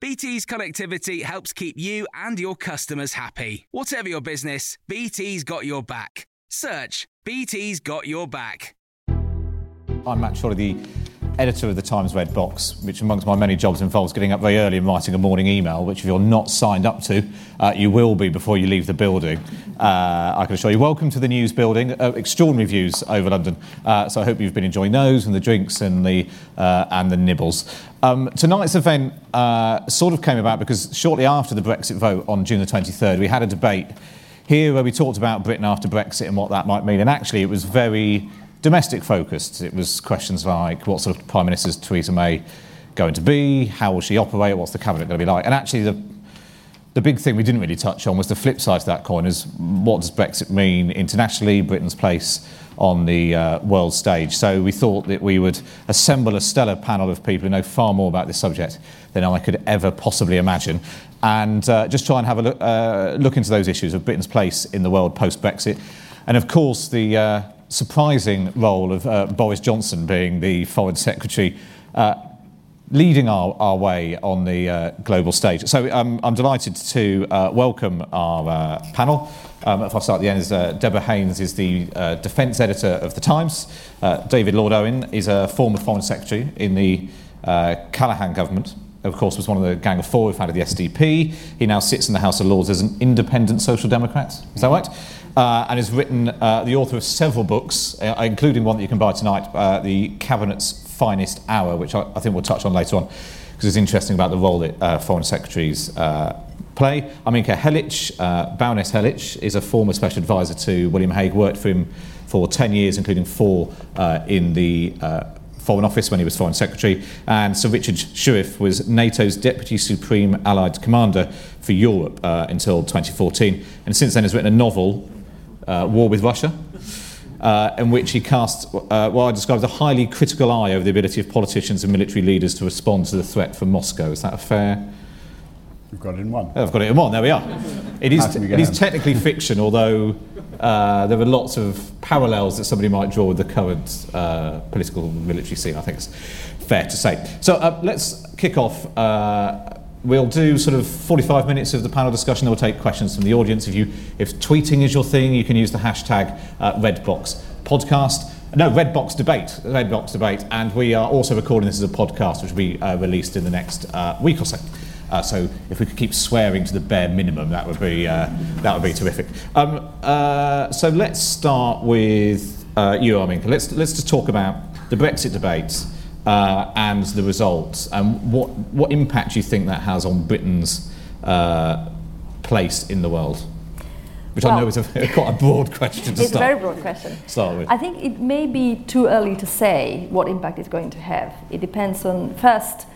BT's connectivity helps keep you and your customers happy. Whatever your business, BT's got your back. Search BT's got your back. I'm Matt Chorley, the editor of the Times Red Box, which amongst my many jobs involves getting up very early and writing a morning email, which if you're not signed up to, uh, you will be before you leave the building. Uh, I can assure you. Welcome to the news building. Uh, extraordinary views over London. Uh, so I hope you've been enjoying those and the drinks and the uh, and the nibbles. Um, tonight's event uh, sort of came about because shortly after the Brexit vote on June the 23rd, we had a debate here where we talked about Britain after Brexit and what that might mean. And actually, it was very domestic focused. It was questions like what sort of Prime Minister is Theresa May going to be? How will she operate? What's the cabinet going to be like? And actually, the the big thing we didn't really touch on was the flip side to that coin is what does Brexit mean internationally, Britain's place on the uh, world stage. So we thought that we would assemble a stellar panel of people who know far more about this subject than I could ever possibly imagine and uh, just try and have a look, uh, look, into those issues of Britain's place in the world post Brexit. And of course, the uh, surprising role of uh, Boris Johnson being the Foreign Secretary, uh, leading our, our way on the uh, global stage. So um, I'm delighted to uh, welcome our uh, panel. Um, if I start at the end, is, uh, Deborah Haynes is the defence editor of The Times. David Lord Owen is a former Foreign Secretary in the Callaghan government of course, was one of the Gang of Four who founded the SDP. He now sits in the House of Lords as an independent social democrat. Is that right? Uh, and is written uh, the author of several books, uh, including one that you can buy tonight, uh, The Cabinet's Finest Hour, which I, I, think we'll touch on later on, because it's interesting about the role that uh, foreign secretaries uh, play. Arminka Helic, Baroness Helic, is a former special advisor to William Hague, worked for him for 10 years, including four in the Foreign Office when he was Foreign Secretary, and Sir Richard Shirreff was NATO's Deputy Supreme Allied Commander for Europe uh, until 2014, and since then has written a novel uh, War with Russia, uh, in which he cast uh, what I describe as a highly critical eye over the ability of politicians and military leaders to respond to the threat from Moscow. Is that a fair? We've got it in one. Oh, I've got it in one. There we are. It is, it is technically fiction, although uh, there are lots of parallels that somebody might draw with the current uh, political military scene. I think it's fair to say. So uh, let's kick off. We'll do sort of 45 minutes of the panel discussion. Then we'll take questions from the audience. If you, if tweeting is your thing, you can use the hashtag uh, Redbox Podcast. No, Redbox Debate. Redbox Debate. And we are also recording this as a podcast, which will be uh, released in the next uh, week or so. Uh, so if we could keep swearing to the bare minimum, that would be uh, that would be terrific. Um, uh, so let's start with uh, you, Arminka. Let's let's just talk about the Brexit debate uh, and the results, and what, what impact do you think that has on Britain's uh, place in the world? which well, I know is a, quite a broad question to it's start. It's a very broad question. Start with. I think it may be too early to say what impact it's going to have. It depends on first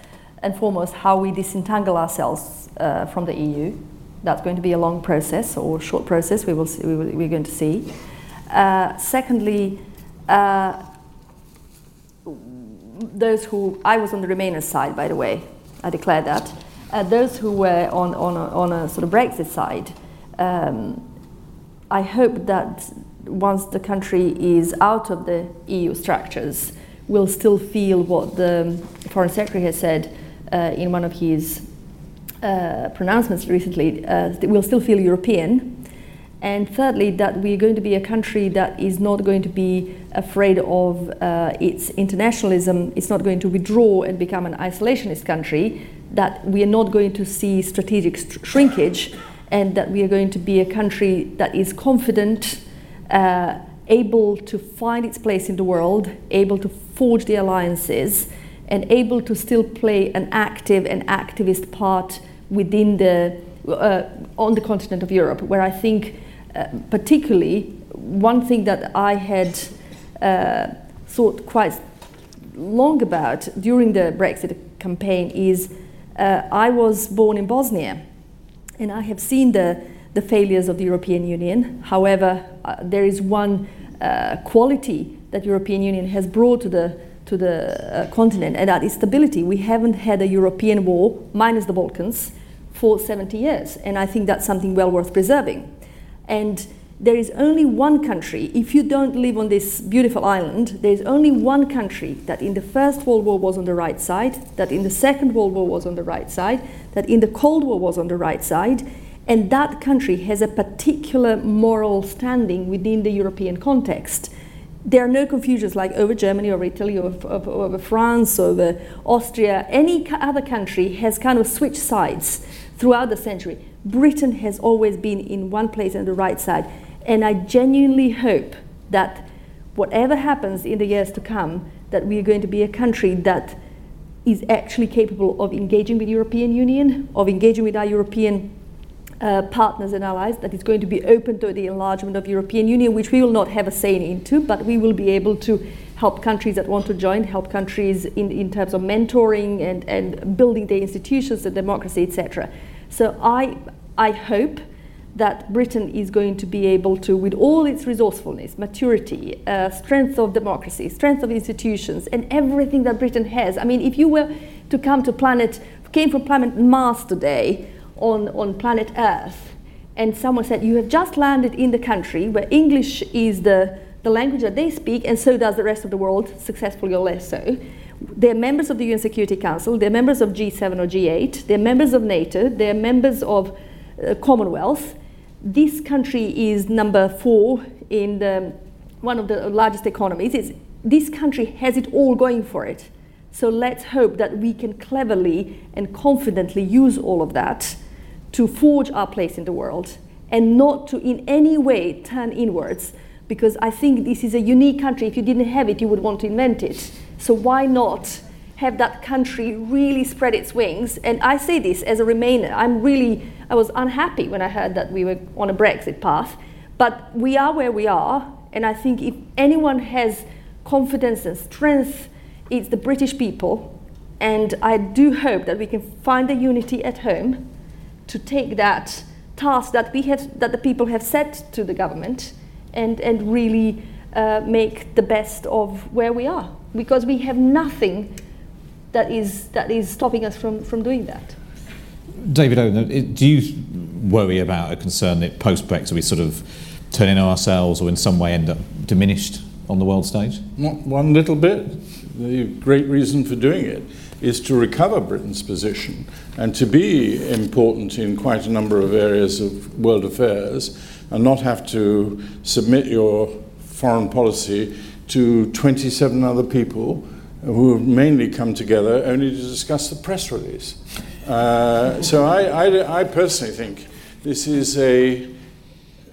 and foremost how we disentangle ourselves uh, from the EU. That's going to be a long process or short process. We will see, we will, we're going to see. Uh, secondly, uh, those who I was on the Remainer side, by the way, I declare that. Uh, those who were on, on, a, on a sort of Brexit side, um, I hope that once the country is out of the EU structures, will still feel what the Foreign Secretary has said uh, in one of his uh, pronouncements recently, uh, will still feel European. And thirdly, that we're going to be a country that is not going to be afraid of uh, its internationalism, it's not going to withdraw and become an isolationist country, that we are not going to see strategic st- shrinkage, and that we are going to be a country that is confident, uh, able to find its place in the world, able to forge the alliances, and able to still play an active and activist part within the uh, on the continent of Europe, where I think, uh, particularly, one thing that I had uh, thought quite long about during the Brexit campaign is uh, I was born in Bosnia, and I have seen the the failures of the European Union. However, uh, there is one uh, quality that European Union has brought to the to the continent, and that is stability. We haven't had a European war, minus the Balkans, for 70 years, and I think that's something well worth preserving. And there is only one country, if you don't live on this beautiful island, there is only one country that in the First World War was on the right side, that in the Second World War was on the right side, that in the Cold War was on the right side, and that country has a particular moral standing within the European context there are no confusions like over Germany, over Italy, over, over, over, France, over Austria. Any other country has kind of switched sides throughout the century. Britain has always been in one place on the right side. And I genuinely hope that whatever happens in the years to come, that we are going to be a country that is actually capable of engaging with the European Union, of engaging with our European uh, partners and allies that is going to be open to the enlargement of European Union, which we will not have a say into, but we will be able to help countries that want to join, help countries in, in terms of mentoring and, and building their institutions, the democracy, etc. So I, I hope that Britain is going to be able to, with all its resourcefulness, maturity, uh, strength of democracy, strength of institutions, and everything that Britain has. I mean, if you were to come to planet, came from planet Mars today, on, on planet Earth, and someone said, You have just landed in the country where English is the, the language that they speak, and so does the rest of the world, successfully or less so. They're members of the UN Security Council, they're members of G7 or G8, they're members of NATO, they're members of uh, Commonwealth. This country is number four in the, one of the largest economies. It's, this country has it all going for it. So let's hope that we can cleverly and confidently use all of that to forge our place in the world and not to in any way turn inwards because I think this is a unique country. If you didn't have it, you would want to invent it. So why not have that country really spread its wings? And I say this as a Remainer. I'm really, I was unhappy when I heard that we were on a Brexit path, but we are where we are. And I think if anyone has confidence and strength, it's the British people. And I do hope that we can find the unity at home to take that task that we have that the people have set to the government and and really uh, make the best of where we are because we have nothing that is that is stopping us from from doing that. David Owen, uh, do you worry about a concern that post Brexit we sort of turn in ourselves or in some way end up diminished on the world stage? Not one little bit. The great reason for doing it is to recover Britain's position and to be important in quite a number of areas of world affairs and not have to submit your foreign policy to 27 other people who have mainly come together only to discuss the press release. Uh, so I, I, I personally think this is a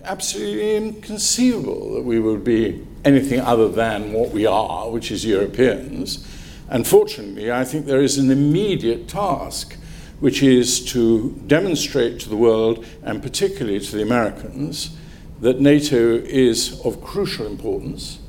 absolutely inconceivable that we would be anything other than what we are, which is Europeans. Unfortunately, I think there is an immediate task, which is to demonstrate to the world, and particularly to the Americans, that NATO is of crucial importance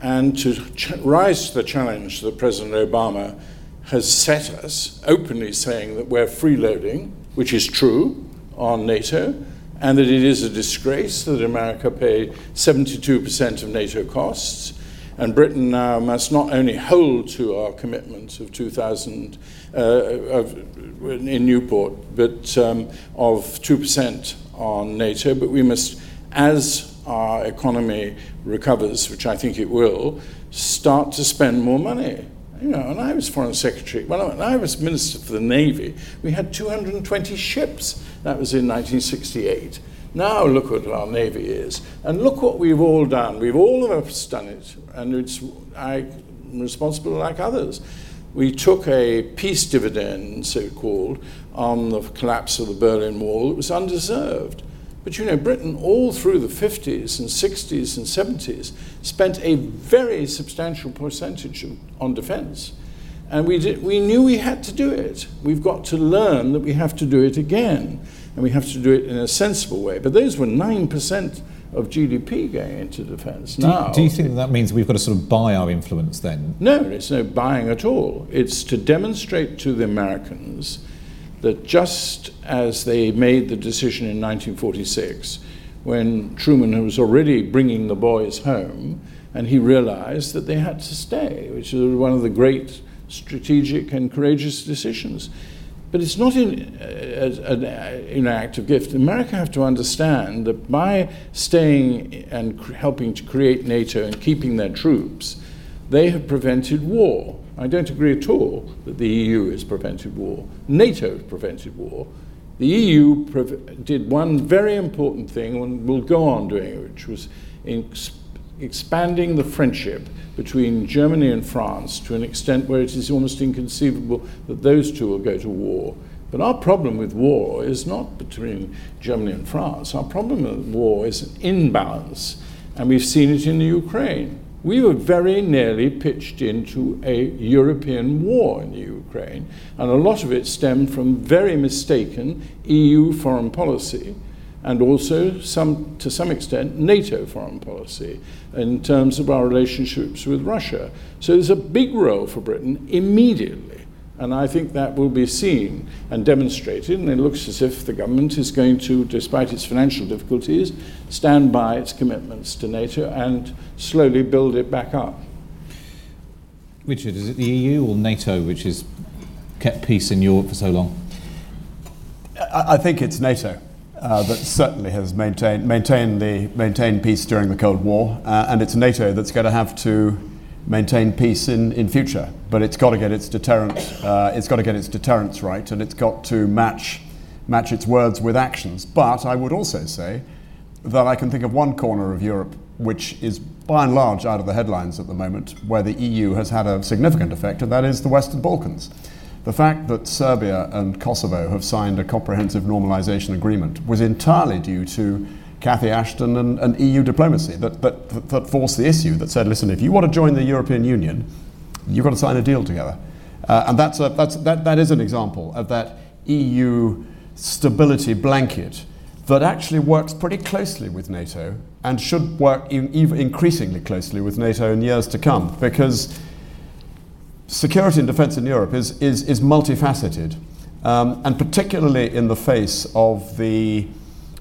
and to ch- rise to the challenge that President Obama has set us, openly saying that we're freeloading, which is true on NATO, and that it is a disgrace that America paid 72% of NATO costs. And Britain now must not only hold to our commitment of 2000 uh, of, in Newport, but um, of 2% on NATO, but we must, as our economy recovers, which I think it will, start to spend more money. You know, and I was Foreign Secretary, well, when I was Minister for the Navy, we had 220 ships. That was in 1968. Now look what our Navy is. And look what we've all done. We've all of us done it. And it's, I'm responsible like others. We took a peace dividend, so called, on the collapse of the Berlin Wall. It was undeserved. But you know, Britain, all through the 50s and 60s and 70s, spent a very substantial percentage on defense. And we, did, we knew we had to do it. We've got to learn that we have to do it again. And we have to do it in a sensible way. But those were 9% of GDP going into defense. Do, now, do you think that means we've got to sort of buy our influence then? No, it's no buying at all. It's to demonstrate to the Americans that just as they made the decision in 1946, when Truman was already bringing the boys home, and he realized that they had to stay, which is one of the great strategic and courageous decisions. But it's not in, uh, an, an act of gift. America have to understand that by staying and helping to create NATO and keeping their troops, they have prevented war. I don't agree at all that the EU has prevented war. NATO has prevented war. The EU did one very important thing and will go on doing it, which was ex- expanding the friendship between Germany and France to an extent where it is almost inconceivable that those two will go to war. But our problem with war is not between Germany and France. Our problem with war is an imbalance, and we've seen it in the Ukraine. We were very nearly pitched into a European war in the Ukraine, and a lot of it stemmed from very mistaken EU foreign policy and also some, to some extent NATO foreign policy in terms of our relationships with Russia. So there's a big role for Britain immediately. And I think that will be seen and demonstrated. And it looks as if the government is going to, despite its financial difficulties, stand by its commitments to NATO and slowly build it back up. Richard, is it the EU or NATO which has kept peace in Europe for so long? I, I think it's NATO. Uh, that certainly has maintained, maintained, the, maintained peace during the Cold War, uh, and it's NATO that's going to have to maintain peace in, in future. But it's got to get its deterrent, uh, it's got to get its deterrence right, and it's got to match, match its words with actions. But I would also say that I can think of one corner of Europe which is by and large out of the headlines at the moment, where the EU has had a significant effect, and that is the Western Balkans. The fact that Serbia and Kosovo have signed a comprehensive normalization agreement was entirely due to Cathy Ashton and, and EU diplomacy that, that, that forced the issue, that said, listen, if you want to join the European Union, you've got to sign a deal together. Uh, and that's a, that's, that, that is an example of that EU stability blanket that actually works pretty closely with NATO and should work even increasingly closely with NATO in years to come because security and defense in Europe is, is, is multifaceted, um, and particularly in the face of the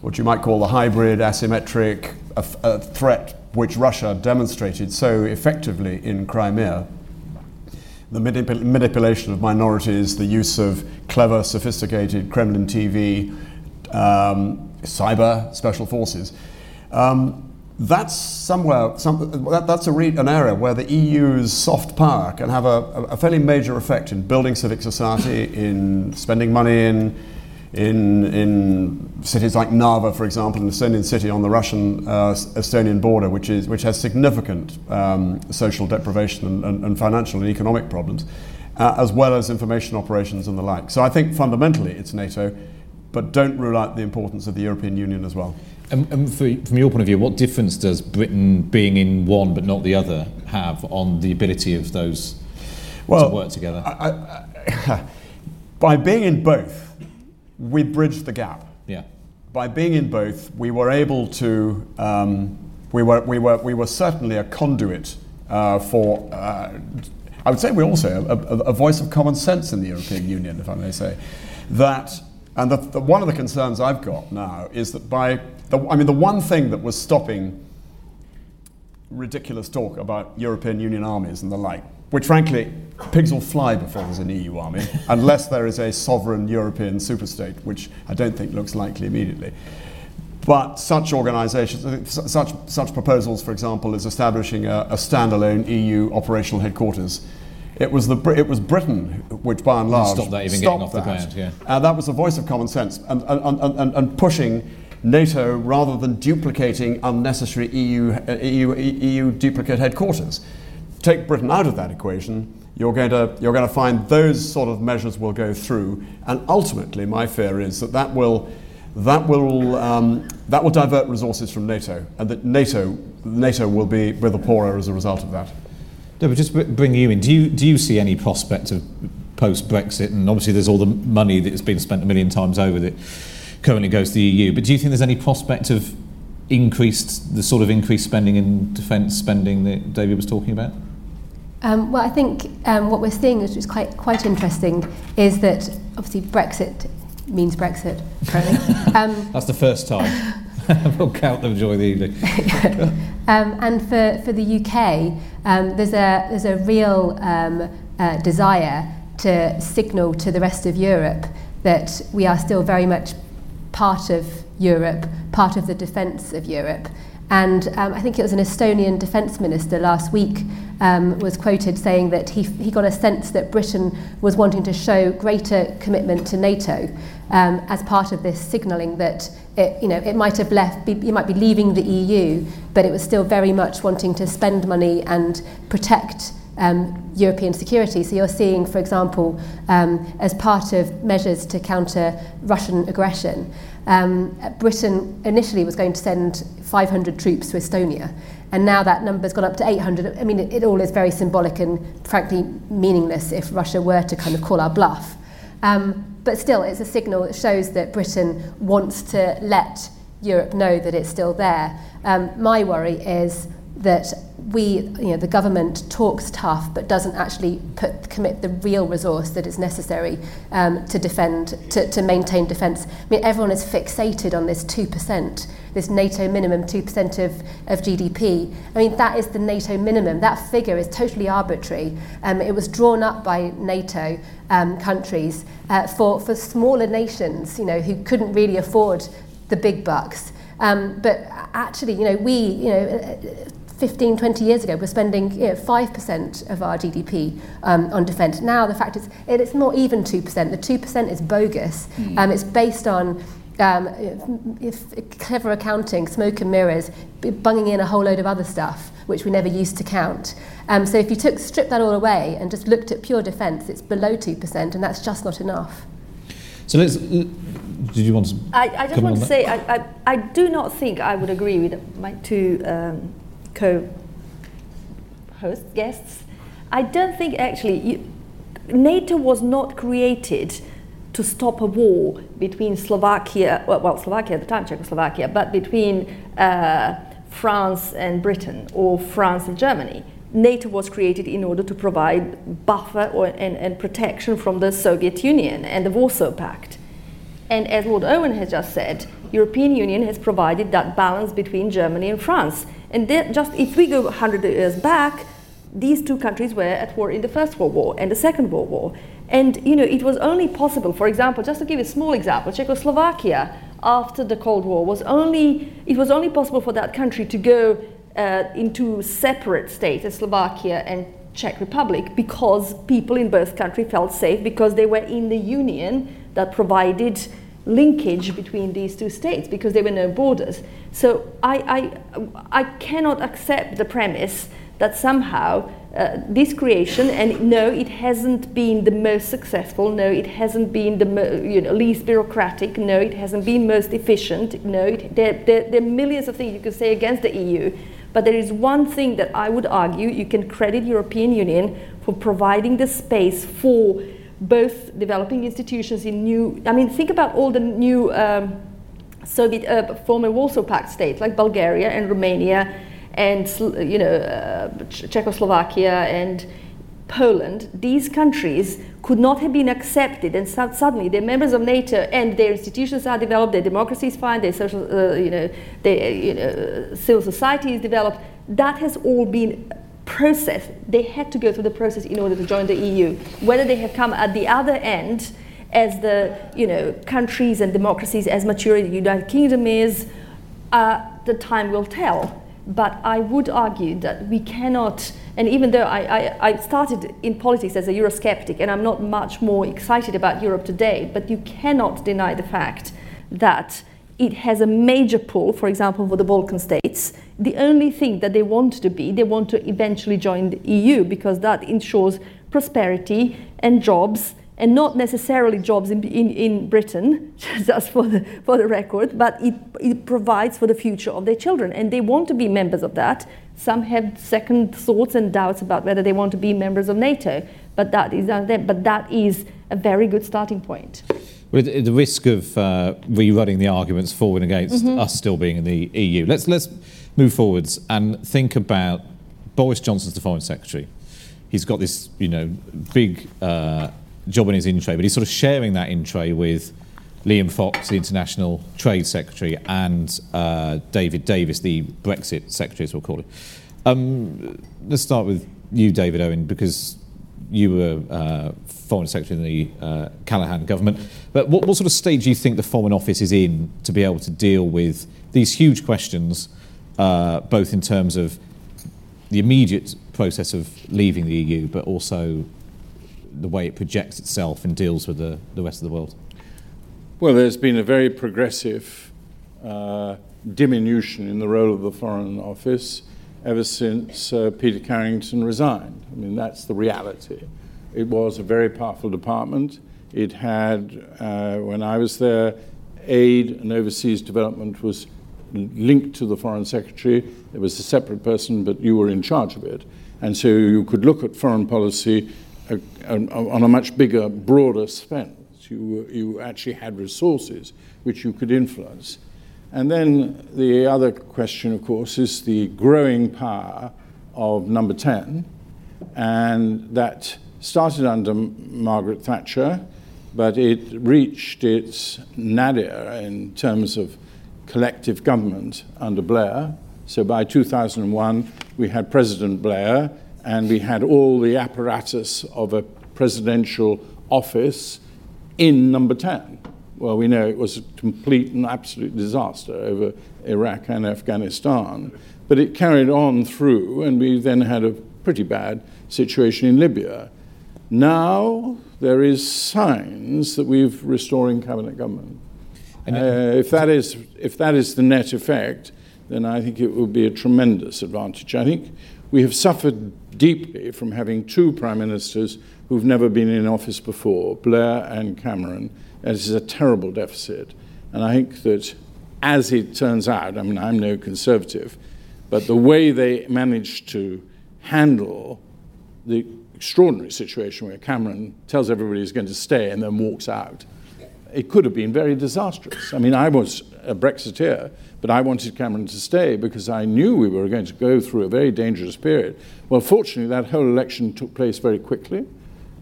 what you might call the hybrid asymmetric uh, uh, threat which Russia demonstrated so effectively in Crimea. The manip- manipulation of minorities, the use of clever, sophisticated Kremlin TV, um, cyber special forces. Um, that's somewhere, some, that, that's a re- an area where the EU's soft power can have a, a, fairly major effect in building civic society, in spending money in, in, in cities like Narva, for example, an Estonian city on the Russian uh, Estonian border, which, is, which has significant um, social deprivation and, and, and, financial and economic problems, uh, as well as information operations and the like. So I think fundamentally it's NATO, but don't rule out the importance of the European Union as well. And, and for, from your point of view, what difference does Britain being in one but not the other have on the ability of those well, to work together? I, I, by being in both, we bridged the gap. Yeah. by being in both, we were able to, um, we, were, we, were, we were certainly a conduit uh, for, uh, I would say we're also a, a, a, voice of common sense in the European Union, if I may say. That, and the, the, one of the concerns I've got now is that by, the, I mean, the one thing that was stopping ridiculous talk about European Union armies and the like, which frankly, pigs will fly before there's an EU army, unless there is a sovereign European superstate, which I don't think looks likely immediately. But such organisations, such, such proposals, for example, as establishing a, a standalone EU operational headquarters, it was, the, it was Britain which, by and large, stopped that even stopped getting off that. the ground. Yeah. Uh, that was the voice of common sense and, and, and, and pushing NATO rather than duplicating unnecessary EU, uh, EU, EU duplicate headquarters. Take Britain out of that equation, you're going, to, you're going to find those sort of measures will go through, and ultimately, my fear is that that will, that will, um, that will divert resources from NATO, and that NATO, NATO will be with the poorer as a result of that. Deborah, just bring you in. Do you, do you see any prospect of post Brexit? And obviously, there's all the money that's been spent a million times over that currently goes to the EU. But do you think there's any prospect of increased, the sort of increased spending in defence spending that David was talking about? Um, well, I think um, what we're seeing, which is quite quite interesting, is that obviously Brexit means Brexit. um, That's the first time. we'll count them joy the evening. um, and for, for the UK, um, there's a there's a real um, uh, desire to signal to the rest of Europe that we are still very much part of Europe, part of the defence of Europe. And um, I think it was an Estonian defence minister last week um, was quoted saying that he, he got a sense that Britain was wanting to show greater commitment to NATO um, as part of this signalling that it, you know, it might have left, be, you might be leaving the EU, but it was still very much wanting to spend money and protect um, European security. So you're seeing, for example, um, as part of measures to counter Russian aggression, um, Britain initially was going to send 500 troops to Estonia, and now that number's gone up to 800. I mean, it, it all is very symbolic and frankly meaningless if Russia were to kind of call our bluff. Um, but still, it's a signal that shows that Britain wants to let Europe know that it's still there. Um, my worry is that we, you know, the government talks tough but doesn't actually put, commit the real resource that is necessary um, to defend, to, to maintain defence. I mean, everyone is fixated on this 2%, this NATO minimum 2% of, of GDP. I mean, that is the NATO minimum. That figure is totally arbitrary. Um, it was drawn up by NATO um, countries uh, for, for smaller nations, you know, who couldn't really afford the big bucks. Um, but actually, you know, we, you know, 15, 20 years ago, we're spending you know, 5% of our GDP um, on defence. Now, the fact is, it, it's not even 2%. The 2% is bogus. Mm. Um, it's based on um, if, if clever accounting, smoke and mirrors, bunging in a whole load of other stuff, which we never used to count. Um, so if you took, stripped that all away and just looked at pure defence, it's below 2%, and that's just not enough. So let's. Did you want to? I, I just want to that? say I, I, I do not think I would agree with my two um, co-host guests, I don't think actually you, NATO was not created to stop a war between Slovakia, well, well Slovakia at the time, Czechoslovakia, but between uh, France and Britain or France and Germany. NATO was created in order to provide buffer or, and, and protection from the Soviet Union and the Warsaw Pact. And as Lord Owen has just said, European Union has provided that balance between Germany and France. And then just if we go 100 years back, these two countries were at war in the First World War and the Second World War. And you know, it was only possible, for example, just to give a small example, Czechoslovakia after the Cold War was only it was only possible for that country to go uh, into separate states Slovakia and Czech Republic because people in both countries felt safe because they were in the union that provided linkage between these two states because there were no borders. So I, I, I cannot accept the premise that somehow uh, this creation, and no, it hasn't been the most successful, no, it hasn't been the mo- you know, least bureaucratic, no, it hasn't been most efficient, no, it, there, there, there are millions of things you could say against the EU. But there is one thing that I would argue you can credit European Union for providing the space for both developing institutions in new, I mean, think about all the new um, Soviet uh, former Warsaw Pact states like Bulgaria and Romania and you know uh, Czechoslovakia and Poland, these countries could not have been accepted, and so suddenly they're members of NATO, and their institutions are developed, their democracy is fine, their social, uh, you know, their you know, civil society is developed. That has all been processed. They had to go through the process in order to join the EU. Whether they have come at the other end as the you know countries and democracies as mature as the United Kingdom is, uh, the time will tell. But I would argue that we cannot, and even though I, I, I, started in politics as a Eurosceptic, and I'm not much more excited about Europe today, but you cannot deny the fact that it has a major pull, for example, for the Balkan states. The only thing that they want to be, they want to eventually join the EU because that ensures prosperity and jobs and not necessarily jobs in, in, in Britain, just for the, for the record, but it, it provides for the future of their children. And they want to be members of that. Some have second thoughts and doubts about whether they want to be members of NATO, but that is, but that is a very good starting point. With the risk of uh, rerunning the arguments for and against mm-hmm. us still being in the EU, let's, let's move forwards and think about Boris Johnson's the Foreign Secretary. He's got this, you know, big uh, job in his in tray, but he's sort of sharing that in tray with Liam Fox, the International Trade Secretary, and uh, David Davis, the Brexit Secretary, as we'll call it. Um, let's start with you, David Owen, because you were uh, Foreign Secretary in the uh, Callaghan government. But what, what, sort of stage do you think the Foreign Office is in to be able to deal with these huge questions, both in terms of the immediate process of leaving the EU, but also the way it projects itself and deals with the, the rest of the world? Well, there's been a very progressive uh, diminution in the role of the Foreign Office ever since uh, Peter Carrington resigned. I mean, that's the reality. It was a very powerful department. It had, uh, when I was there, aid and overseas development was linked to the Foreign Secretary. There was a separate person, but you were in charge of it. And so you could look at foreign policy uh, on a much bigger, broader sense. You, you actually had resources which you could influence. And then the other question, of course, is the growing power of number 10. And that started under Margaret Thatcher, but it reached its nadir in terms of collective government under Blair. So by 2001, we had President Blair and we had all the apparatus of a presidential office in number 10. Well, we know it was a complete and absolute disaster over Iraq and Afghanistan, but it carried on through, and we then had a pretty bad situation in Libya. Now there is signs that we're restoring cabinet government. Uh, if, that is, if that is the net effect, then I think it will be a tremendous advantage. I think we have suffered deeply from having two prime ministers who've never been in office before, Blair and Cameron. It is a terrible deficit. And I think that, as it turns out, I mean, I'm no conservative, but the way they managed to handle the extraordinary situation where Cameron tells everybody he's going to stay and then walks out, it could have been very disastrous. I mean, I was a Brexiteer but I wanted Cameron to stay because I knew we were going to go through a very dangerous period. Well, fortunately, that whole election took place very quickly,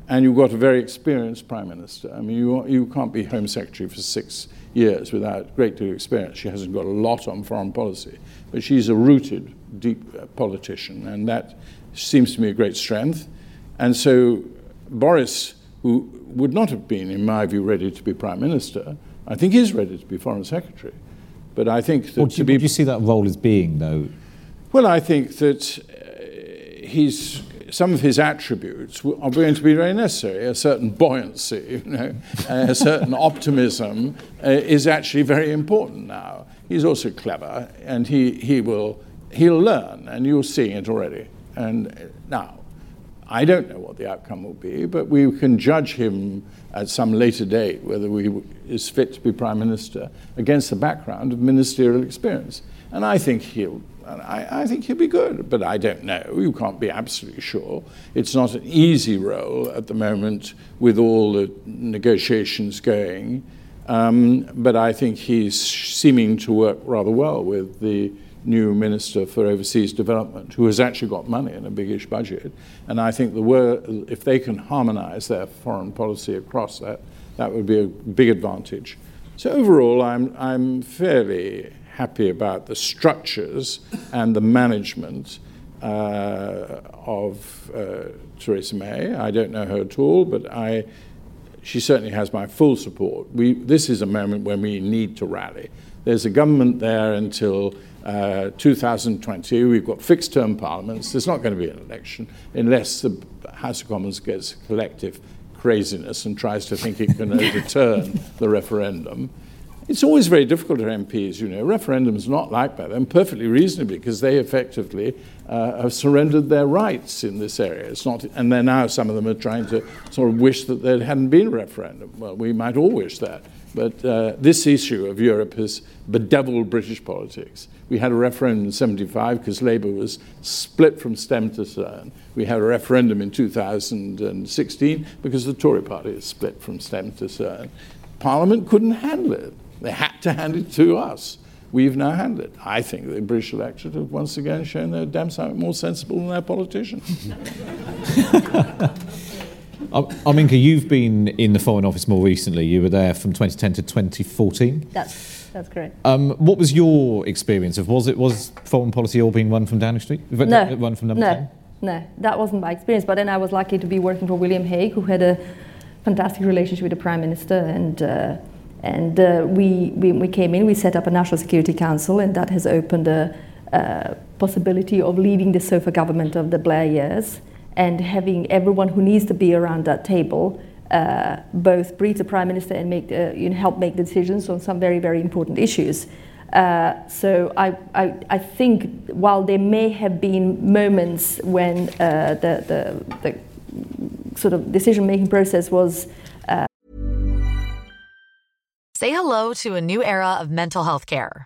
and you got a very experienced Prime Minister. I mean, you, you can't be Home Secretary for six years without a great deal of experience. She hasn't got a lot on foreign policy, but she's a rooted, deep uh, politician, and that seems to me a great strength. And so Boris, who would not have been, in my view, ready to be Prime Minister, I think is ready to be Foreign Secretary. But I think that what do, you, be, what do you see that role as being, though? Well, I think that uh, he's some of his attributes are going to be very necessary. A certain buoyancy, you know, a certain optimism uh, is actually very important now. He's also clever, and he, he will he'll learn, and you're seeing it already. And uh, now, I don't know what the outcome will be, but we can judge him at some later date whether he is fit to be prime minister against the background of ministerial experience. And I think he'll. I, I think he'll be good, but I don't know. You can't be absolutely sure. It's not an easy role at the moment with all the negotiations going. Um, but I think he's seeming to work rather well with the new Minister for Overseas Development, who has actually got money in a biggish budget. And I think the if they can harmonise their foreign policy across that, that would be a big advantage. So overall, I'm, I'm fairly happy about the structures and the management uh, of uh, Theresa May. I don't know her at all, but I she certainly has my full support. We, this is a moment when we need to rally. There's a government there until uh, 2020. We've got fixed term parliaments. There's not going to be an election unless the House of Commons gets collective craziness and tries to think it can overturn the referendum. It's always very difficult for MPs, you know. Referendums are not liked by them perfectly reasonably because they effectively uh, have surrendered their rights in this area. It's not, and then now some of them are trying to sort of wish that there hadn't been a referendum. Well, we might all wish that. But uh, this issue of Europe has bedeviled British politics. We had a referendum in 75 because Labour was split from stem to stern. We had a referendum in 2016 because the Tory party is split from stem to stern. Parliament couldn't handle it. They had to hand it to us. We've now handled it. I think the British electorate have once again shown they're damn sight more sensible than their politicians. Arminka, you've been in the Foreign Office more recently. You were there from 2010 to 2014. That's, that's correct. Um, what was your experience of was it was foreign policy all being run from Downing Street? No, run from number no, 10? no, that wasn't my experience. But then I was lucky to be working for William Hague, who had a fantastic relationship with the Prime Minister, and uh, and uh, we, we, we came in. We set up a National Security Council, and that has opened a, a possibility of leaving the SOFA government of the Blair years and having everyone who needs to be around that table uh, both brief the prime minister and make, uh, you know, help make decisions on some very, very important issues. Uh, so I, I, I, think while there may have been moments when uh, the, the, the, sort of decision-making process was uh, Say hello to a new era of mental health care.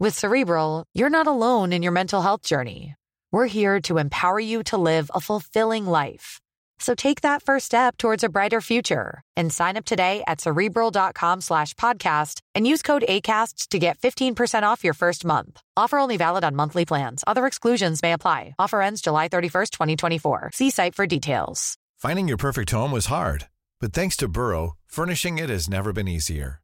With Cerebral, you're not alone in your mental health journey. We're here to empower you to live a fulfilling life. So take that first step towards a brighter future and sign up today at cerebral.com slash podcast and use code ACasts to get 15% off your first month. Offer only valid on monthly plans. Other exclusions may apply. Offer ends July 31st, 2024. See site for details. Finding your perfect home was hard, but thanks to Burrow, furnishing it has never been easier.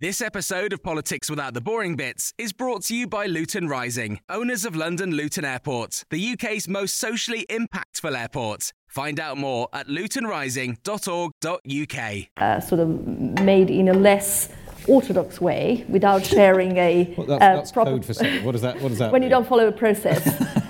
This episode of Politics Without the Boring Bits is brought to you by Luton Rising, owners of London Luton Airport, the UK's most socially impactful airport. Find out more at lutonrising.org.uk. uh, sort of made in a less orthodox way without sharing a Well, that's, uh, that's proper code for something. What does that? What does that? when you don't follow a process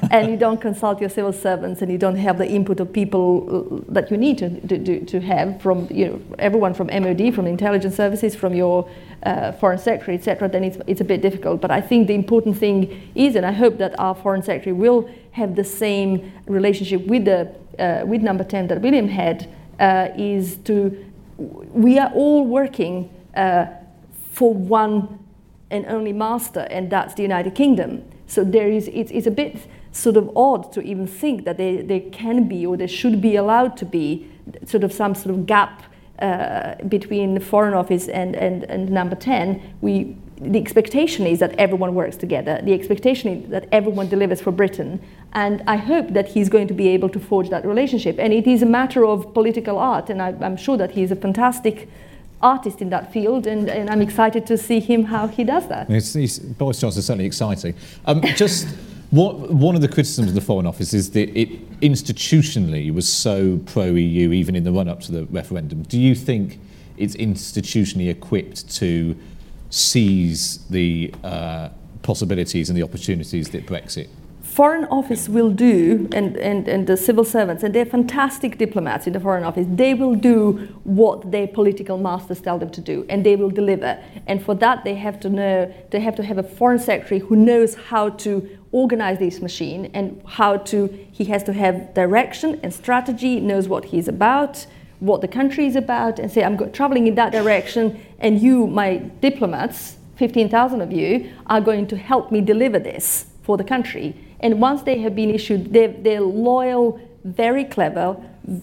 and you don't consult your civil servants and you don't have the input of people uh, that you need to, to, to, to have from you know, everyone from MOD, from intelligence services, from your uh, foreign secretary, etc., then it's, it's a bit difficult. But I think the important thing is, and I hope that our foreign secretary will have the same relationship with the uh, with number 10 that William had, uh, is to we are all working uh, for one and only master, and that's the United Kingdom. So there is, it's, it's a bit sort of odd to even think that there, there can be or there should be allowed to be sort of some sort of gap uh, between the Foreign Office and, and, and number 10. We, the expectation is that everyone works together. The expectation is that everyone delivers for Britain. And I hope that he's going to be able to forge that relationship. And it is a matter of political art, and I, I'm sure that he's a fantastic artist in that field, and, and I'm excited to see him how he does that. It's, it's, Boris Johnson's certainly exciting. Um, just What, one of the criticisms of the Foreign Office is that it institutionally was so pro-EU even in the run-up to the referendum. Do you think it's institutionally equipped to seize the uh, possibilities and the opportunities that Brexit Foreign Office will do, and, and, and the civil servants, and they're fantastic diplomats in the Foreign Office, they will do what their political masters tell them to do, and they will deliver. And for that, they have to know, they have to have a foreign secretary who knows how to organize this machine and how to, he has to have direction and strategy, knows what he's about, what the country is about, and say, I'm traveling in that direction, and you, my diplomats, 15,000 of you, are going to help me deliver this for the country. And once they have been issued, they're, they're loyal, very clever,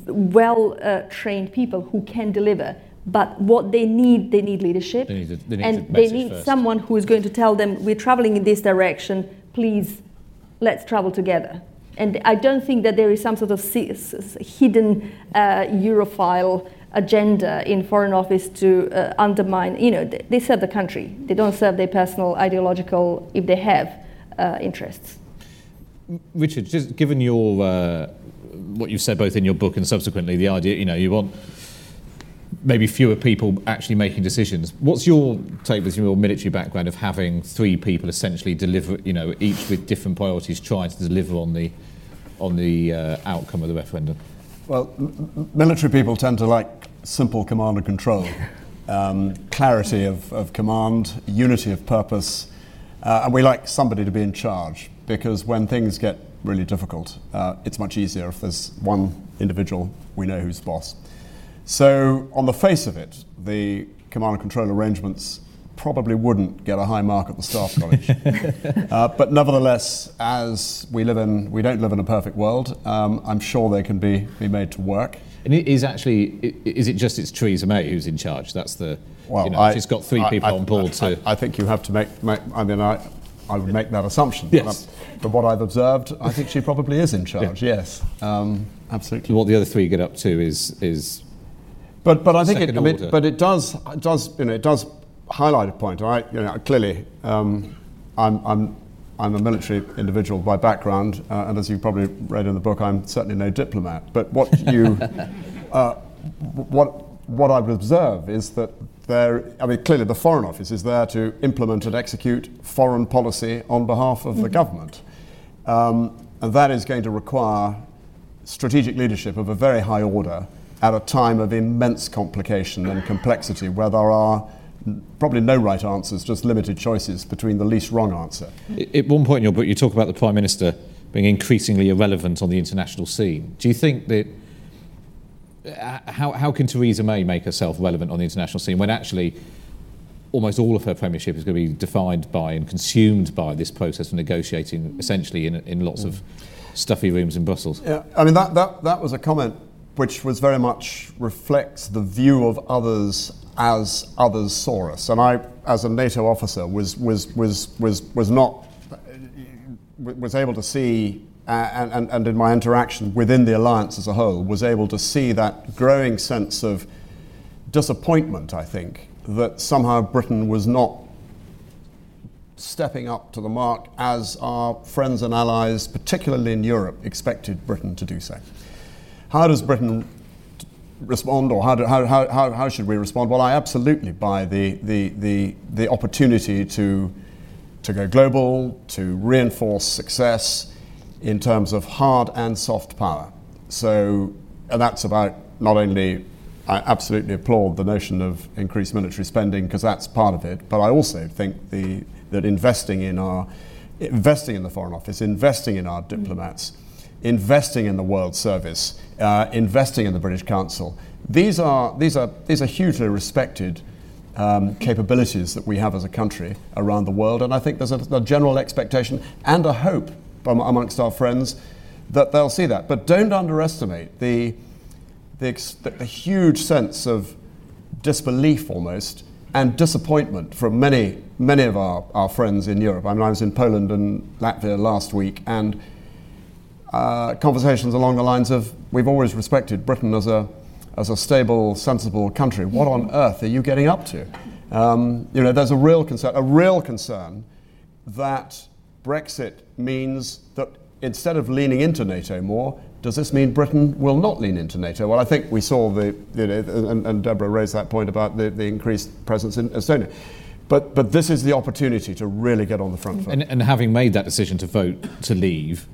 well uh, trained people who can deliver. But what they need, they need leadership. They need a- they need and they need first. someone who is going to tell them, we're traveling in this direction, please, let's travel together. And I don't think that there is some sort of si- s- s- hidden uh, Europhile agenda in Foreign Office to uh, undermine, you know, they, they serve the country. They don't serve their personal ideological, if they have, uh, interests. Richard, just given your uh, what you've said both in your book and subsequently, the idea you know you want maybe fewer people actually making decisions. What's your take with your military background of having three people essentially deliver, you know, each with different priorities, trying to deliver on the on the uh, outcome of the referendum? Well, m- military people tend to like simple command and control, um, clarity of, of command, unity of purpose, uh, and we like somebody to be in charge because when things get really difficult, uh, it's much easier if there's one individual we know who's the boss. So, on the face of it, the command and control arrangements probably wouldn't get a high mark at the staff college. uh, but nevertheless, as we live in, we don't live in a perfect world. Um, I'm sure they can be, be made to work. And it is actually is it just it's Theresa May who's in charge? That's the Well, you know, I- she's got three I- people I- on board I, to. I think you have to make. make I mean, I, I would make that assumption. Yes. But what I've observed, I think she probably is in charge. Yes, um, absolutely. what the other three get up to is is But but I think it, I mean, but it does it does you know it does highlight a point. I you know clearly um, I'm I'm I'm a military individual by background, uh, and as you probably read in the book, I'm certainly no diplomat. But what you uh, what what I would observe is that there. I mean, clearly the Foreign Office is there to implement and execute foreign policy on behalf of the government, um, and that is going to require strategic leadership of a very high order at a time of immense complication and complexity where there are probably no right answers, just limited choices between the least wrong answer. At one point in your book, you talk about the Prime Minister being increasingly irrelevant on the international scene. Do you think that. How, how can Theresa May make herself relevant on the international scene when actually almost all of her premiership is going to be defined by and consumed by this process of negotiating essentially in, in lots of stuffy rooms in Brussels? Yeah, I mean, that, that, that was a comment which was very much reflects the view of others as others saw us. And I, as a NATO officer, was, was, was, was, was not, was able to see, Uh, and, and, and in my interaction within the alliance as a whole, was able to see that growing sense of disappointment, I think, that somehow Britain was not stepping up to the mark as our friends and allies, particularly in Europe, expected Britain to do so. How does Britain respond, or how, do, how, how, how, how should we respond? Well, I absolutely buy the, the, the, the opportunity to, to go global, to reinforce success in terms of hard and soft power. So, that's about not only, I absolutely applaud the notion of increased military spending because that's part of it, but I also think the, that investing in our, investing in the Foreign Office, investing in our diplomats, investing in the World Service, uh, investing in the British Council, these are, these are, these are hugely respected um, capabilities that we have as a country around the world. And I think there's a, a general expectation and a hope amongst our friends that they'll see that. But don't underestimate the, the, the, huge sense of disbelief almost and disappointment from many, many of our, our friends in Europe. I mean, I was in Poland and Latvia last week, and uh, conversations along the lines of we've always respected Britain as a, as a stable, sensible country. What on earth are you getting up to? Um, you know, there's a real concern, a real concern that Brexit means that instead of leaning into NATO more, does this mean Britain will not lean into NATO? Well, I think we saw the, you know, and, and Deborah raised that point about the, the increased presence in Estonia. But, but this is the opportunity to really get on the front foot. And, and having made that decision to vote to leave,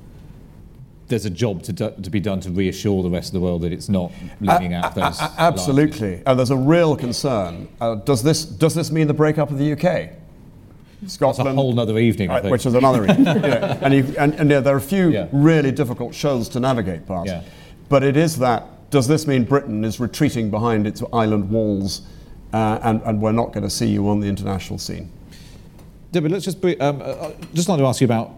there's a job to, do, to be done to reassure the rest of the world that it's not leaving out those. absolutely, and there's a real concern. Uh, does this does this mean the breakup of the UK? Scotland, That's a whole other evening, right, which is another evening. yeah. And, you, and, and yeah, there are a few yeah. really difficult shows to navigate past. Yeah. But it is that. Does this mean Britain is retreating behind its island walls, uh, and, and we're not going to see you on the international scene? Debbie, let's just be, um, uh, just like to ask you about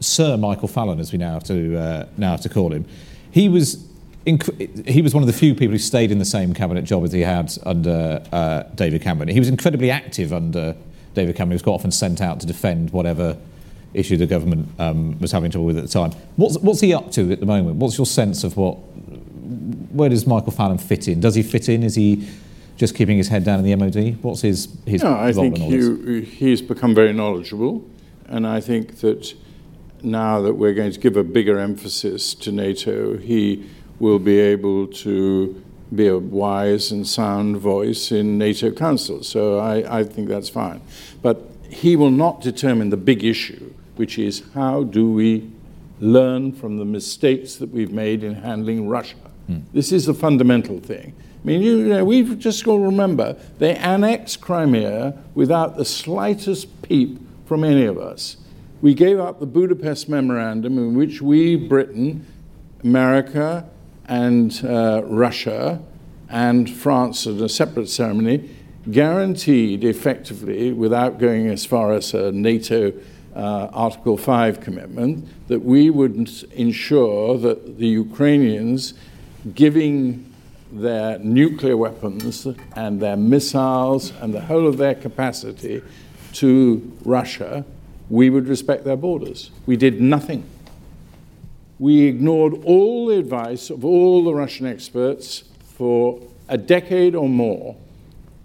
Sir Michael Fallon, as we now have to uh, now have to call him. He was inc- he was one of the few people who stayed in the same cabinet job as he had under uh, David Cameron. He was incredibly active under David Cameron. Was quite often sent out to defend whatever issue the government um, was having trouble with at the time. What's, what's he up to at the moment? What's your sense of what? Where does Michael Fallon fit in? Does he fit in? Is he just keeping his head down in the MOD? What's his his? No, I think he, he's become very knowledgeable, and I think that now that we're going to give a bigger emphasis to NATO, he will be able to be a wise and sound voice in NATO Council. So I, I think that's fine. But he will not determine the big issue, which is how do we learn from the mistakes that we've made in handling Russia. Mm. This is the fundamental thing. I mean, you, you know, we've just got to remember they annexed Crimea without the slightest peep from any of us. We gave up the Budapest Memorandum in which we, Britain, America, and uh, Russia and France at a separate ceremony guaranteed effectively, without going as far as a NATO uh, Article 5 commitment, that we would ensure that the Ukrainians giving their nuclear weapons and their missiles and the whole of their capacity to Russia, we would respect their borders. We did nothing we ignored all the advice of all the Russian experts for a decade or more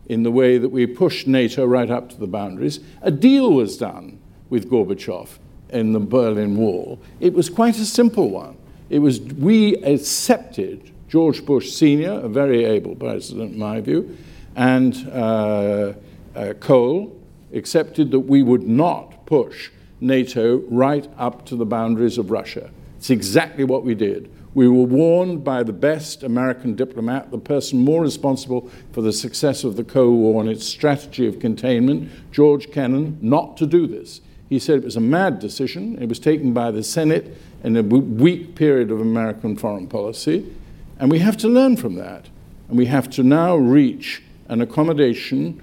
in the way that we pushed NATO right up to the boundaries. A deal was done with Gorbachev in the Berlin Wall. It was quite a simple one. It was we accepted George Bush Sr., a very able president in my view, and uh, uh, Kohl accepted that we would not push NATO right up to the boundaries of Russia. It's exactly what we did. We were warned by the best American diplomat, the person more responsible for the success of the Cold War and its strategy of containment, George Kennan, not to do this. He said it was a mad decision. It was taken by the Senate in a weak period of American foreign policy. And we have to learn from that. And we have to now reach an accommodation.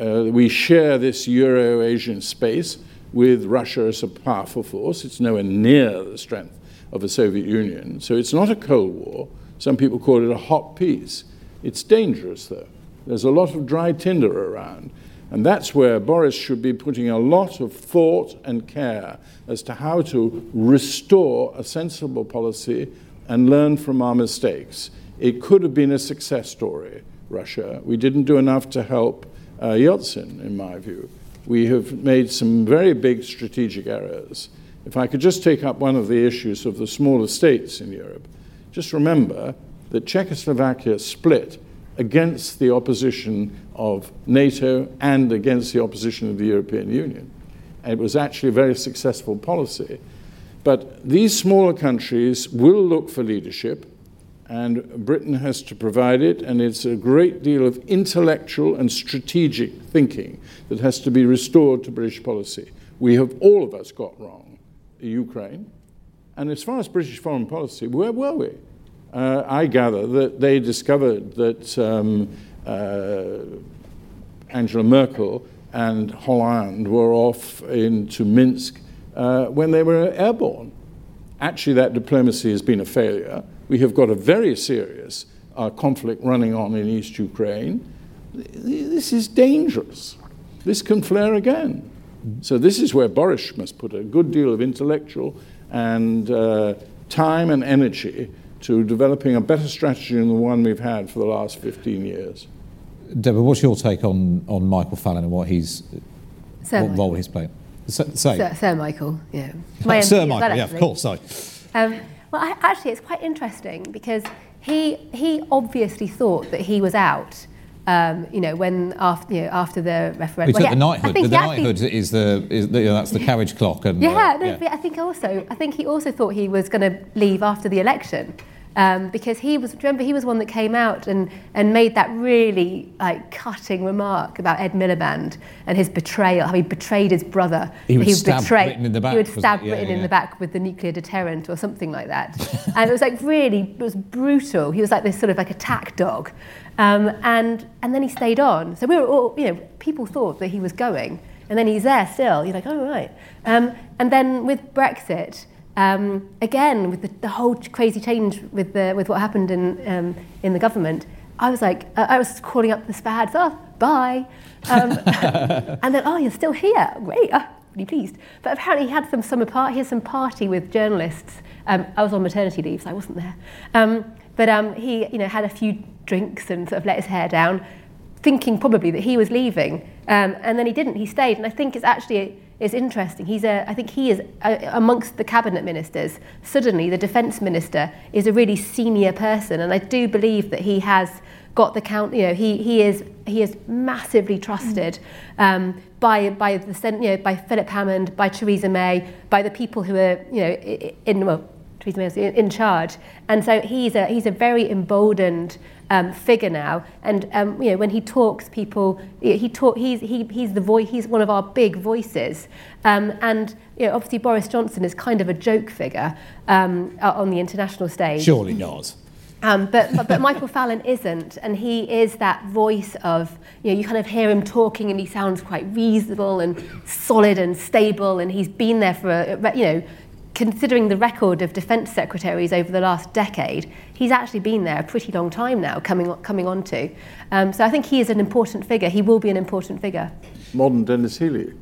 Uh, we share this Euro Asian space with Russia as a powerful force. It's nowhere near the strength of the Soviet Union. So it's not a Cold War. Some people call it a hot peace. It's dangerous, though. There's a lot of dry tinder around. And that's where Boris should be putting a lot of thought and care as to how to restore a sensible policy and learn from our mistakes. It could have been a success story, Russia. We didn't do enough to help uh, Yeltsin, in my view. We have made some very big strategic errors. If I could just take up one of the issues of the smaller states in Europe, just remember that Czechoslovakia split against the opposition of NATO and against the opposition of the European Union. And it was actually a very successful policy. But these smaller countries will look for leadership, and Britain has to provide it, and it's a great deal of intellectual and strategic thinking that has to be restored to British policy. We have all of us got wrong. Ukraine. And as far as British foreign policy, where were we? Uh, I gather that they discovered that um, uh, Angela Merkel and Hollande were off into Minsk uh, when they were airborne. Actually, that diplomacy has been a failure. We have got a very serious uh, conflict running on in East Ukraine. This is dangerous. This can flare again. So this is where Boris must put a good deal of intellectual and uh, time and energy to developing a better strategy than the one we've had for the last 15 years. Deborah, what's your take on, on Michael Fallon and what he's what role he's playing? Say. Sir, Sir Michael, yeah. My Sir Michael, well, yeah, of course, sorry. Um, well, I, actually, it's quite interesting because he, he obviously thought that he was out. Um, you know, when after you know, after the referendum. Well, yeah, the knighthood. The, the knighthood is the is the, you know, that's the carriage clock. And, yeah, uh, no, yeah. I think also I think he also thought he was going to leave after the election um, because he was remember he was one that came out and and made that really like cutting remark about Ed Miliband and his betrayal how he betrayed his brother. He would he stab betray, Britain in the back he would stab yeah, Britain yeah. in the back with the nuclear deterrent or something like that. And it was like really it was brutal. He was like this sort of like attack dog. Um, and and then he stayed on. So we were all you know people thought that he was going. And then he's there still. You're like oh right. Um, and then with Brexit um, again, with the, the, whole crazy change with, the, with what happened in, um, in the government, I was like, uh, I was calling up the SPAD, oh, bye. Um, and then, oh, you're still here. Great, oh, really pleased. But apparently he had some summer party, he had some party with journalists. Um, I was on maternity leave, so I wasn't there. Um, but um, he you know, had a few drinks and sort of let his hair down, thinking probably that he was leaving. Um, and then he didn't, he stayed. And I think it's actually is interesting. He's a, I think he is, a, amongst the cabinet ministers, suddenly the defence minister is a really senior person. And I do believe that he has got the count, you know, he, he is he is massively trusted um, by by the you know, by Philip Hammond, by Theresa May, by the people who are you know in well, Theresa May in, in charge, and so he's a he's a very emboldened um, figure now. And um, you know, when he talks, people he talk he's he, he's the voice. He's one of our big voices. Um, and you know, obviously Boris Johnson is kind of a joke figure um, on the international stage. Surely not. Um, but, but, but Michael Fallon isn't, and he is that voice of, you know, you kind of hear him talking and he sounds quite reasonable and solid and stable, and he's been there for, a, you know, considering the record of defence secretaries over the last decade, he's actually been there a pretty long time now, coming, coming on to. Um, so I think he is an important figure. He will be an important figure. Modern Denis Healey.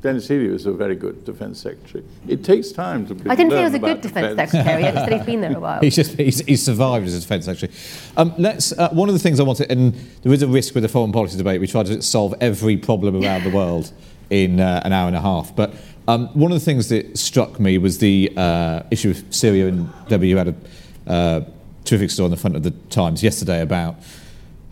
Denis Healey was a very good defence secretary. It takes time to. Be, I didn't say he was a good defence secretary. I just said he's been there a while. he's just he's, he's survived as a defence secretary. Um, let's. Uh, one of the things I wanted, and there is a risk with the foreign policy debate. We try to solve every problem around the world in uh, an hour and a half, but um, one of the things that struck me was the uh, issue of Syria, and W had a uh, terrific story on the front of the Times yesterday about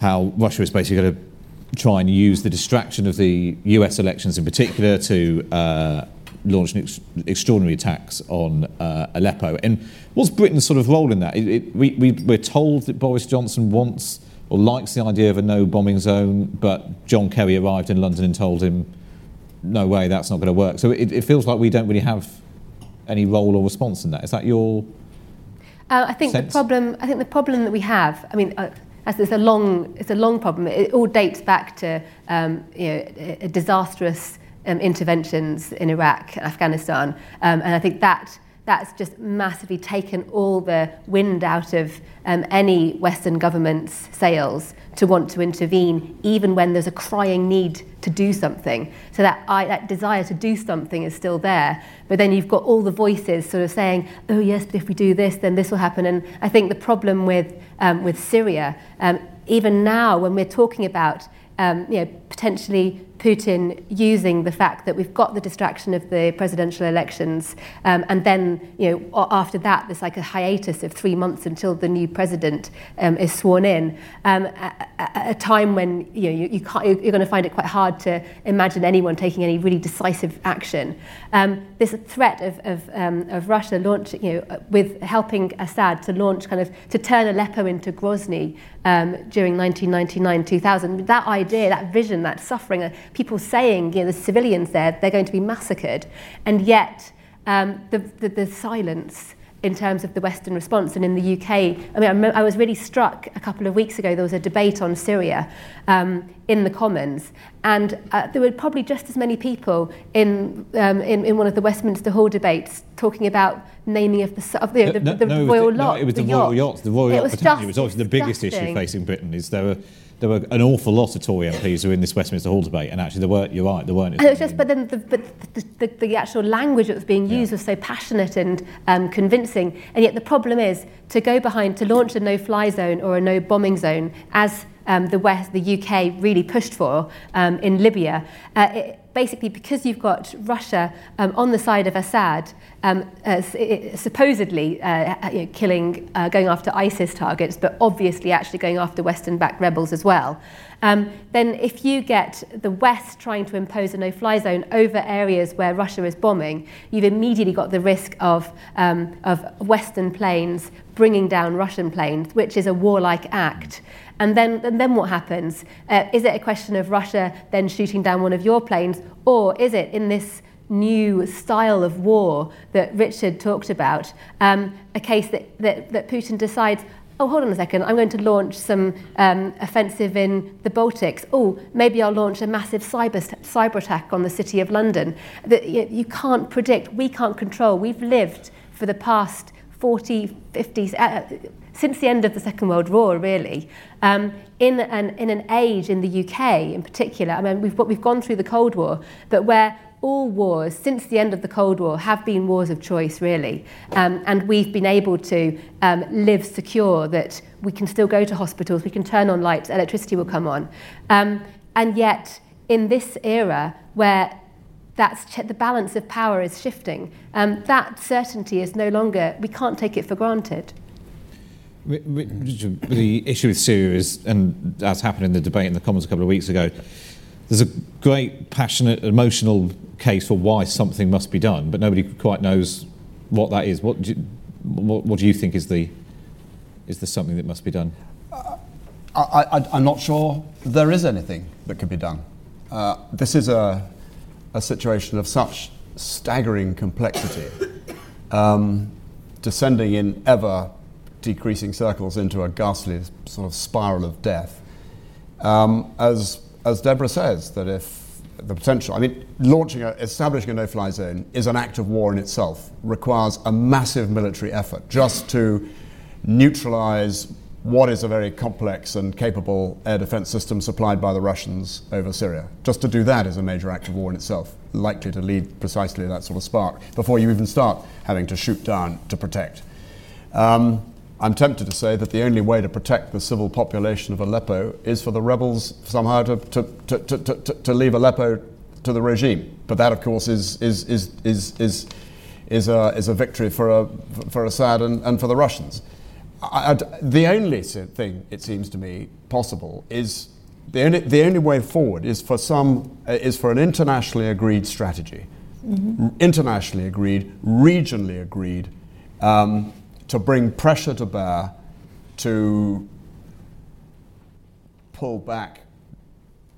how Russia is basically going to try and use the distraction of the US elections in particular to uh, launch ex- extraordinary attacks on uh, Aleppo. And what's Britain's sort of role in that? It, it, we, we, we're told that Boris Johnson wants or likes the idea of a no bombing zone, but John Kerry arrived in London and told him no way, that's not going to work. So it, it feels like we don't really have any role or response in that. Is that your uh, I think sense? the problem. I think the problem that we have. I mean. Uh, as it's a long it's a long problem it all dates back to um you know a, disastrous um interventions in Iraq and Afghanistan um and I think that that's just massively taken all the wind out of um, any Western government's sails to want to intervene, even when there's a crying need to do something. So that, I, that desire to do something is still there. But then you've got all the voices sort of saying, oh, yes, but if we do this, then this will happen. And I think the problem with, um, with Syria, um, even now, when we're talking about um, you know, potentially Putin using the fact that we've got the distraction of the presidential elections, um, and then you know after that there's like a hiatus of three months until the new president um, is sworn in. Um, at, a time when you know you, you can't, you're going to find it quite hard to imagine anyone taking any really decisive action. Um, this threat of of, um, of Russia launch, you know, with helping Assad to launch kind of to turn Aleppo into Grozny um, during 1999-2000. That idea, that vision, that suffering people saying, you know, the civilians there, they're going to be massacred. And yet, um, the, the, the silence in terms of the Western response. And in the UK, I mean, I, I was really struck a couple of weeks ago, there was a debate on Syria um, in the Commons, and uh, there were probably just as many people in, um, in, in one of the Westminster Hall debates talking about naming of the, of the, the, the, the no, Royal the, Yacht. No, it was the, the Royal Yacht. The Royal Yacht Britannia was obviously the biggest issue facing Britain. Is there there were an awful lot of Tory MPs who were in this Westminster Hall debate, and actually there weren't. You're right, there weren't. And it was just, but then the, but the, the, the actual language that was being used yeah. was so passionate and um, convincing, and yet the problem is to go behind to launch a no-fly zone or a no bombing zone as um, the West, the UK really pushed for um, in Libya. Uh, it, basically because you've got Russia um, on the side of Assad, um, uh, supposedly uh, you know, killing, uh, going after ISIS targets, but obviously actually going after Western-backed rebels as well. Um, then if you get the West trying to impose a no-fly zone over areas where Russia is bombing, you've immediately got the risk of, um, of Western planes bringing down Russian planes, which is a warlike act. And then, and then what happens? Uh, is it a question of Russia then shooting down one of your planes, or is it in this new style of war that Richard talked about, um, a case that, that, that Putin decides, oh, hold on a second, I'm going to launch some um, offensive in the Baltics. Oh, maybe I'll launch a massive cyber, cyber attack on the city of London. That you, you can't predict, we can't control. We've lived for the past 40, 50, uh, since the end of the Second World War, really, um, in, an, in an age in the UK in particular, I mean, we've, we've gone through the Cold War, but where all wars since the end of the Cold War have been wars of choice, really. Um, and we've been able to um, live secure that we can still go to hospitals, we can turn on lights, electricity will come on. Um, and yet, in this era where that's ch- the balance of power is shifting, um, that certainty is no longer, we can't take it for granted. The issue with Syria is, and as happened in the debate in the Commons a couple of weeks ago, there's a great, passionate, emotional case for why something must be done, but nobody quite knows what that is. What do you, what, what do you think is the is there something that must be done? Uh, I, am not sure there is anything that could be done. Uh, this is a, a situation of such staggering complexity, um, descending in ever decreasing circles into a ghastly sort of spiral of death. Um, as, as Deborah says, that if the potential. I mean, launching, a, establishing a no-fly zone is an act of war in itself. Requires a massive military effort just to neutralize what is a very complex and capable air defense system supplied by the Russians over Syria. Just to do that is a major act of war in itself, likely to lead precisely to that sort of spark before you even start having to shoot down to protect. Um, I'm tempted to say that the only way to protect the civil population of Aleppo is for the rebels somehow to, to, to, to, to, to leave Aleppo to the regime. But that, of course, is, is, is, is, is, is, a, is a victory for, a, for Assad and, and for the Russians. I, I, the only thing, it seems to me, possible is the only, the only way forward is for, some, uh, is for an internationally agreed strategy. Mm-hmm. Internationally agreed, regionally agreed. Um, to bring pressure to bear to pull back,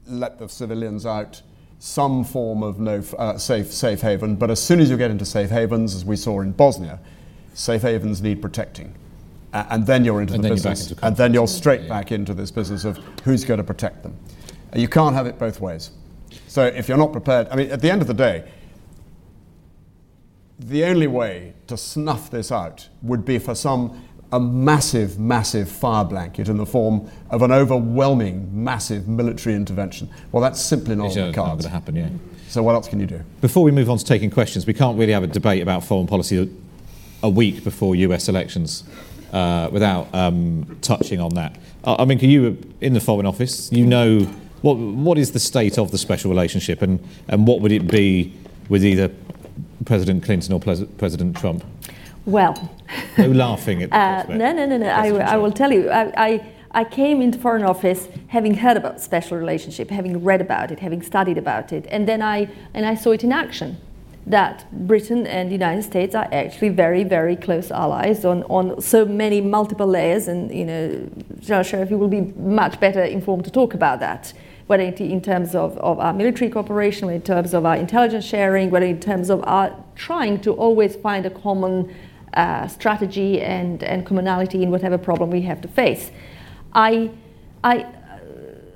let the civilians out, some form of no uh, safe safe haven. But as soon as you get into safe havens, as we saw in Bosnia, safe havens need protecting. Uh, and then you're into and the business, and then you're straight yeah. back into this business of who's going to protect them. Uh, you can't have it both ways. So if you're not prepared, I mean, at the end of the day, the only way to snuff this out would be for some a massive, massive fire blanket in the form of an overwhelming, massive military intervention. Well, that's simply not, it's on the cards. not going to happen, yeah. So what else can you do? Before we move on to taking questions, we can't really have a debate about foreign policy a week before US elections uh, without um, touching on that. I mean, you were in the Foreign Office, you know what, what is the state of the special relationship and, and what would it be with either President Clinton or President Trump? Well, no laughing at uh, No, no, no, no. I, I, will tell you. I, I, I, came into Foreign Office having heard about special relationship, having read about it, having studied about it, and then I and I saw it in action. That Britain and the United States are actually very, very close allies on, on so many multiple layers, and you know, General Shirreff, you will be much better informed to talk about that whether in terms of, of our military cooperation, whether in terms of our intelligence sharing, whether in terms of our trying to always find a common uh, strategy and, and commonality in whatever problem we have to face. I, I,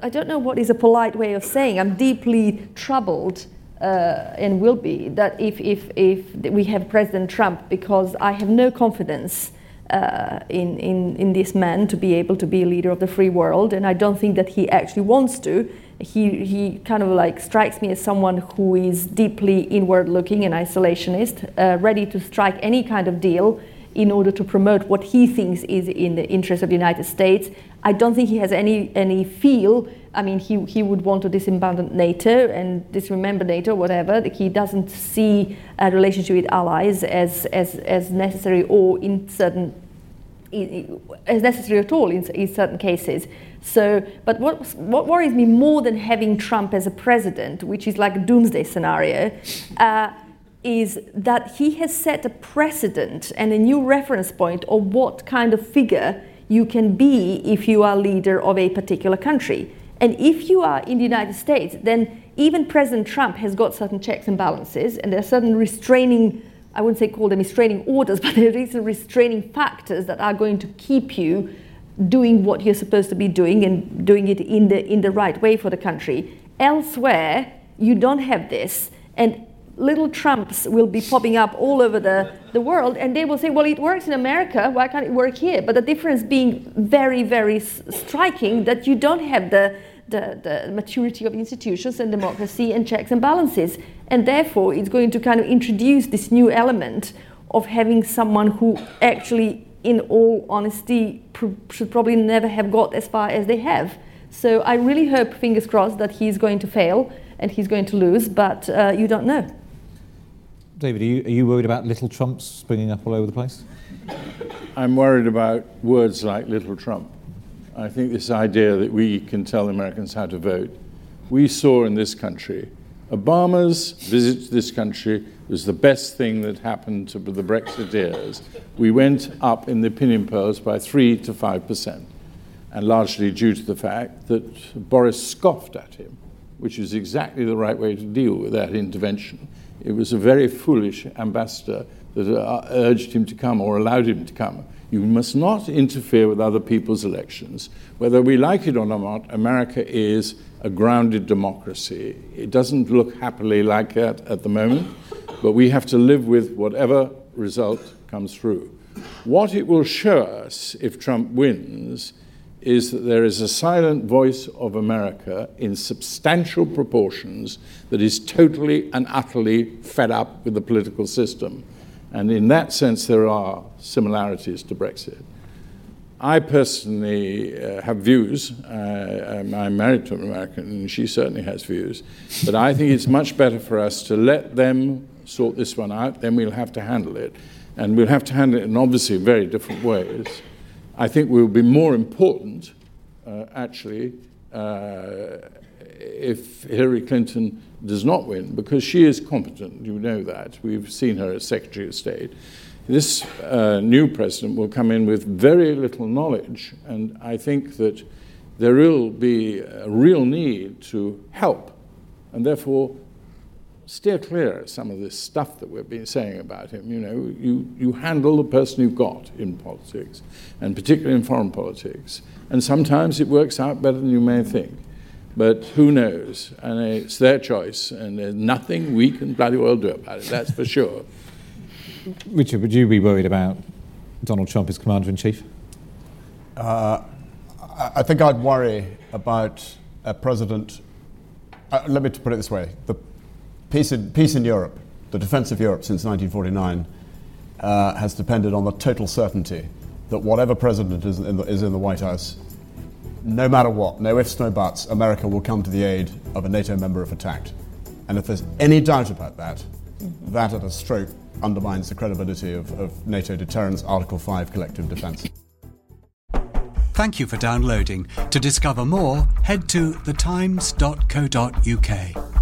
I don't know what is a polite way of saying. I'm deeply troubled uh, and will be that if, if, if we have President Trump, because I have no confidence uh, in, in, in this man to be able to be a leader of the free world, and I don't think that he actually wants to. He, he kind of like strikes me as someone who is deeply inward looking and isolationist, uh, ready to strike any kind of deal in order to promote what he thinks is in the interest of the United States. I don't think he has any, any feel I mean, he, he would want to disband NATO and dismember NATO, whatever. He doesn't see a relationship with allies as, as, as necessary or in certain as necessary at all in, in, certain cases. So, but what, what worries me more than having Trump as a president, which is like a doomsday scenario, uh, is that he has set a precedent and a new reference point of what kind of figure you can be if you are leader of a particular country. And if you are in the United States, then even President Trump has got certain checks and balances, and there are certain restraining, I wouldn't say call them restraining orders, but there are certain restraining factors that are going to keep you doing what you're supposed to be doing and doing it in the in the right way for the country. Elsewhere, you don't have this. And little Trumps will be popping up all over the, the world, and they will say, Well, it works in America, why can't it work here? But the difference being very, very striking that you don't have the, the, the maturity of institutions and democracy and checks and balances. And therefore, it's going to kind of introduce this new element of having someone who actually, in all honesty, pr- should probably never have got as far as they have. So I really hope, fingers crossed, that he's going to fail and he's going to lose, but uh, you don't know. David, are you, are you worried about little Trumps springing up all over the place? I'm worried about words like little Trump. I think this idea that we can tell Americans how to vote. We saw in this country, Obama's visit to this country was the best thing that happened to the Brexiteers. We went up in the opinion polls by 3 to 5%, and largely due to the fact that Boris scoffed at him, which is exactly the right way to deal with that intervention. It was a very foolish ambassador that uh, urged him to come or allowed him to come. You must not interfere with other people's elections. Whether we like it or not, America is a grounded democracy. It doesn't look happily like that at the moment, but we have to live with whatever result comes through. What it will show us if Trump wins is that there is a silent voice of America in substantial proportions that is totally and utterly fed up with the political system. And in that sense, there are similarities to Brexit. I personally uh, have views. Uh, I'm married to an American, and she certainly has views. But I think it's much better for us to let them sort this one out, then we'll have to handle it. And we'll have to handle it in obviously very different ways. I think we will be more important, uh, actually, uh, if Hillary Clinton does not win, because she is competent, you know that. We've seen her as Secretary of State. This uh, new president will come in with very little knowledge, and I think that there will be a real need to help, and therefore steer clear of some of this stuff that we've been saying about him. You know, you, you handle the person you've got in politics, and particularly in foreign politics. And sometimes it works out better than you may think. But who knows? And it's their choice, and there's nothing we can bloody well do about it, that's for sure. Richard, would you be worried about Donald Trump as commander in chief? Uh, I think I'd worry about a president. Uh, let me put it this way the peace in, peace in Europe, the defense of Europe since 1949, uh, has depended on the total certainty that whatever president is in, the, is in the White House, no matter what, no ifs, no buts, America will come to the aid of a NATO member if attacked. And if there's any doubt about that, mm-hmm. that at a stroke undermines the credibility of, of NATO deterrence, Article 5 collective defense. Thank you for downloading. To discover more, head to thetimes.co.uk.